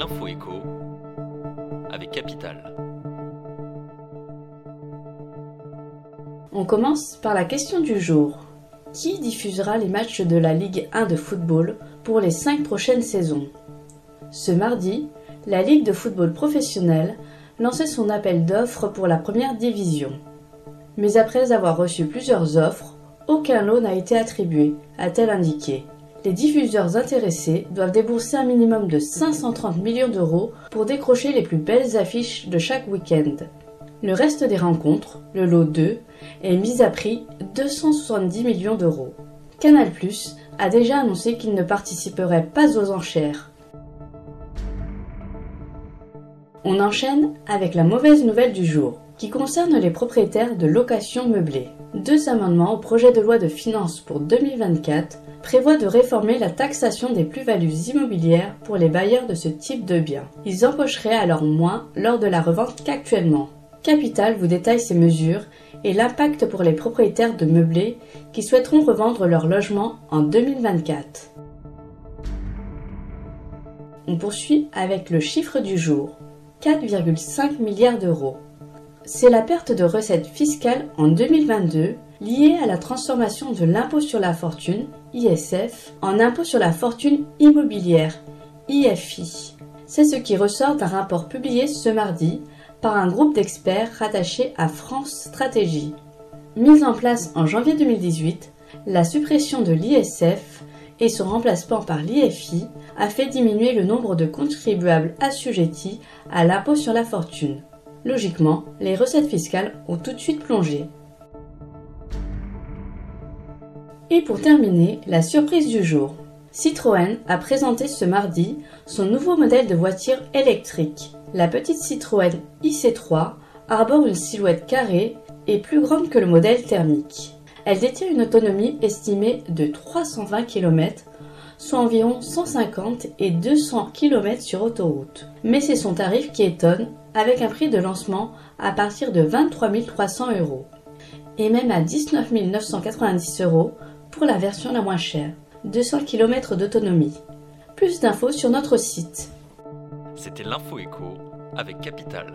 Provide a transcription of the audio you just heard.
l'info écho avec Capital. On commence par la question du jour. Qui diffusera les matchs de la Ligue 1 de football pour les 5 prochaines saisons? Ce mardi, la Ligue de football professionnel lançait son appel d'offres pour la première division. Mais après avoir reçu plusieurs offres, aucun lot n'a été attribué, a-t-elle indiqué. Les diffuseurs intéressés doivent débourser un minimum de 530 millions d'euros pour décrocher les plus belles affiches de chaque week-end. Le reste des rencontres, le lot 2, est mis à prix 270 millions d'euros. Canal a déjà annoncé qu'il ne participerait pas aux enchères. On enchaîne avec la mauvaise nouvelle du jour, qui concerne les propriétaires de locations meublées. Deux amendements au projet de loi de finances pour 2024 prévoient de réformer la taxation des plus-values immobilières pour les bailleurs de ce type de biens. Ils empocheraient alors moins lors de la revente qu'actuellement. Capital vous détaille ces mesures et l'impact pour les propriétaires de meublés qui souhaiteront revendre leur logement en 2024. On poursuit avec le chiffre du jour, 4,5 milliards d'euros. C'est la perte de recettes fiscales en 2022 liée à la transformation de l'impôt sur la fortune, ISF, en impôt sur la fortune immobilière, IFI. C'est ce qui ressort d'un rapport publié ce mardi par un groupe d'experts rattaché à France Stratégie. Mise en place en janvier 2018, la suppression de l'ISF et son remplacement par l'IFI a fait diminuer le nombre de contribuables assujettis à l'impôt sur la fortune. Logiquement, les recettes fiscales ont tout de suite plongé. Et pour terminer, la surprise du jour. Citroën a présenté ce mardi son nouveau modèle de voiture électrique. La petite Citroën IC3 arbore une silhouette carrée et plus grande que le modèle thermique. Elle détient une autonomie estimée de 320 km, soit environ 150 et 200 km sur autoroute. Mais c'est son tarif qui étonne, avec un prix de lancement à partir de 23 300 euros, et même à 19 990 euros pour la version la moins chère, 200 km d'autonomie. Plus d'infos sur notre site. C'était l'info avec Capital.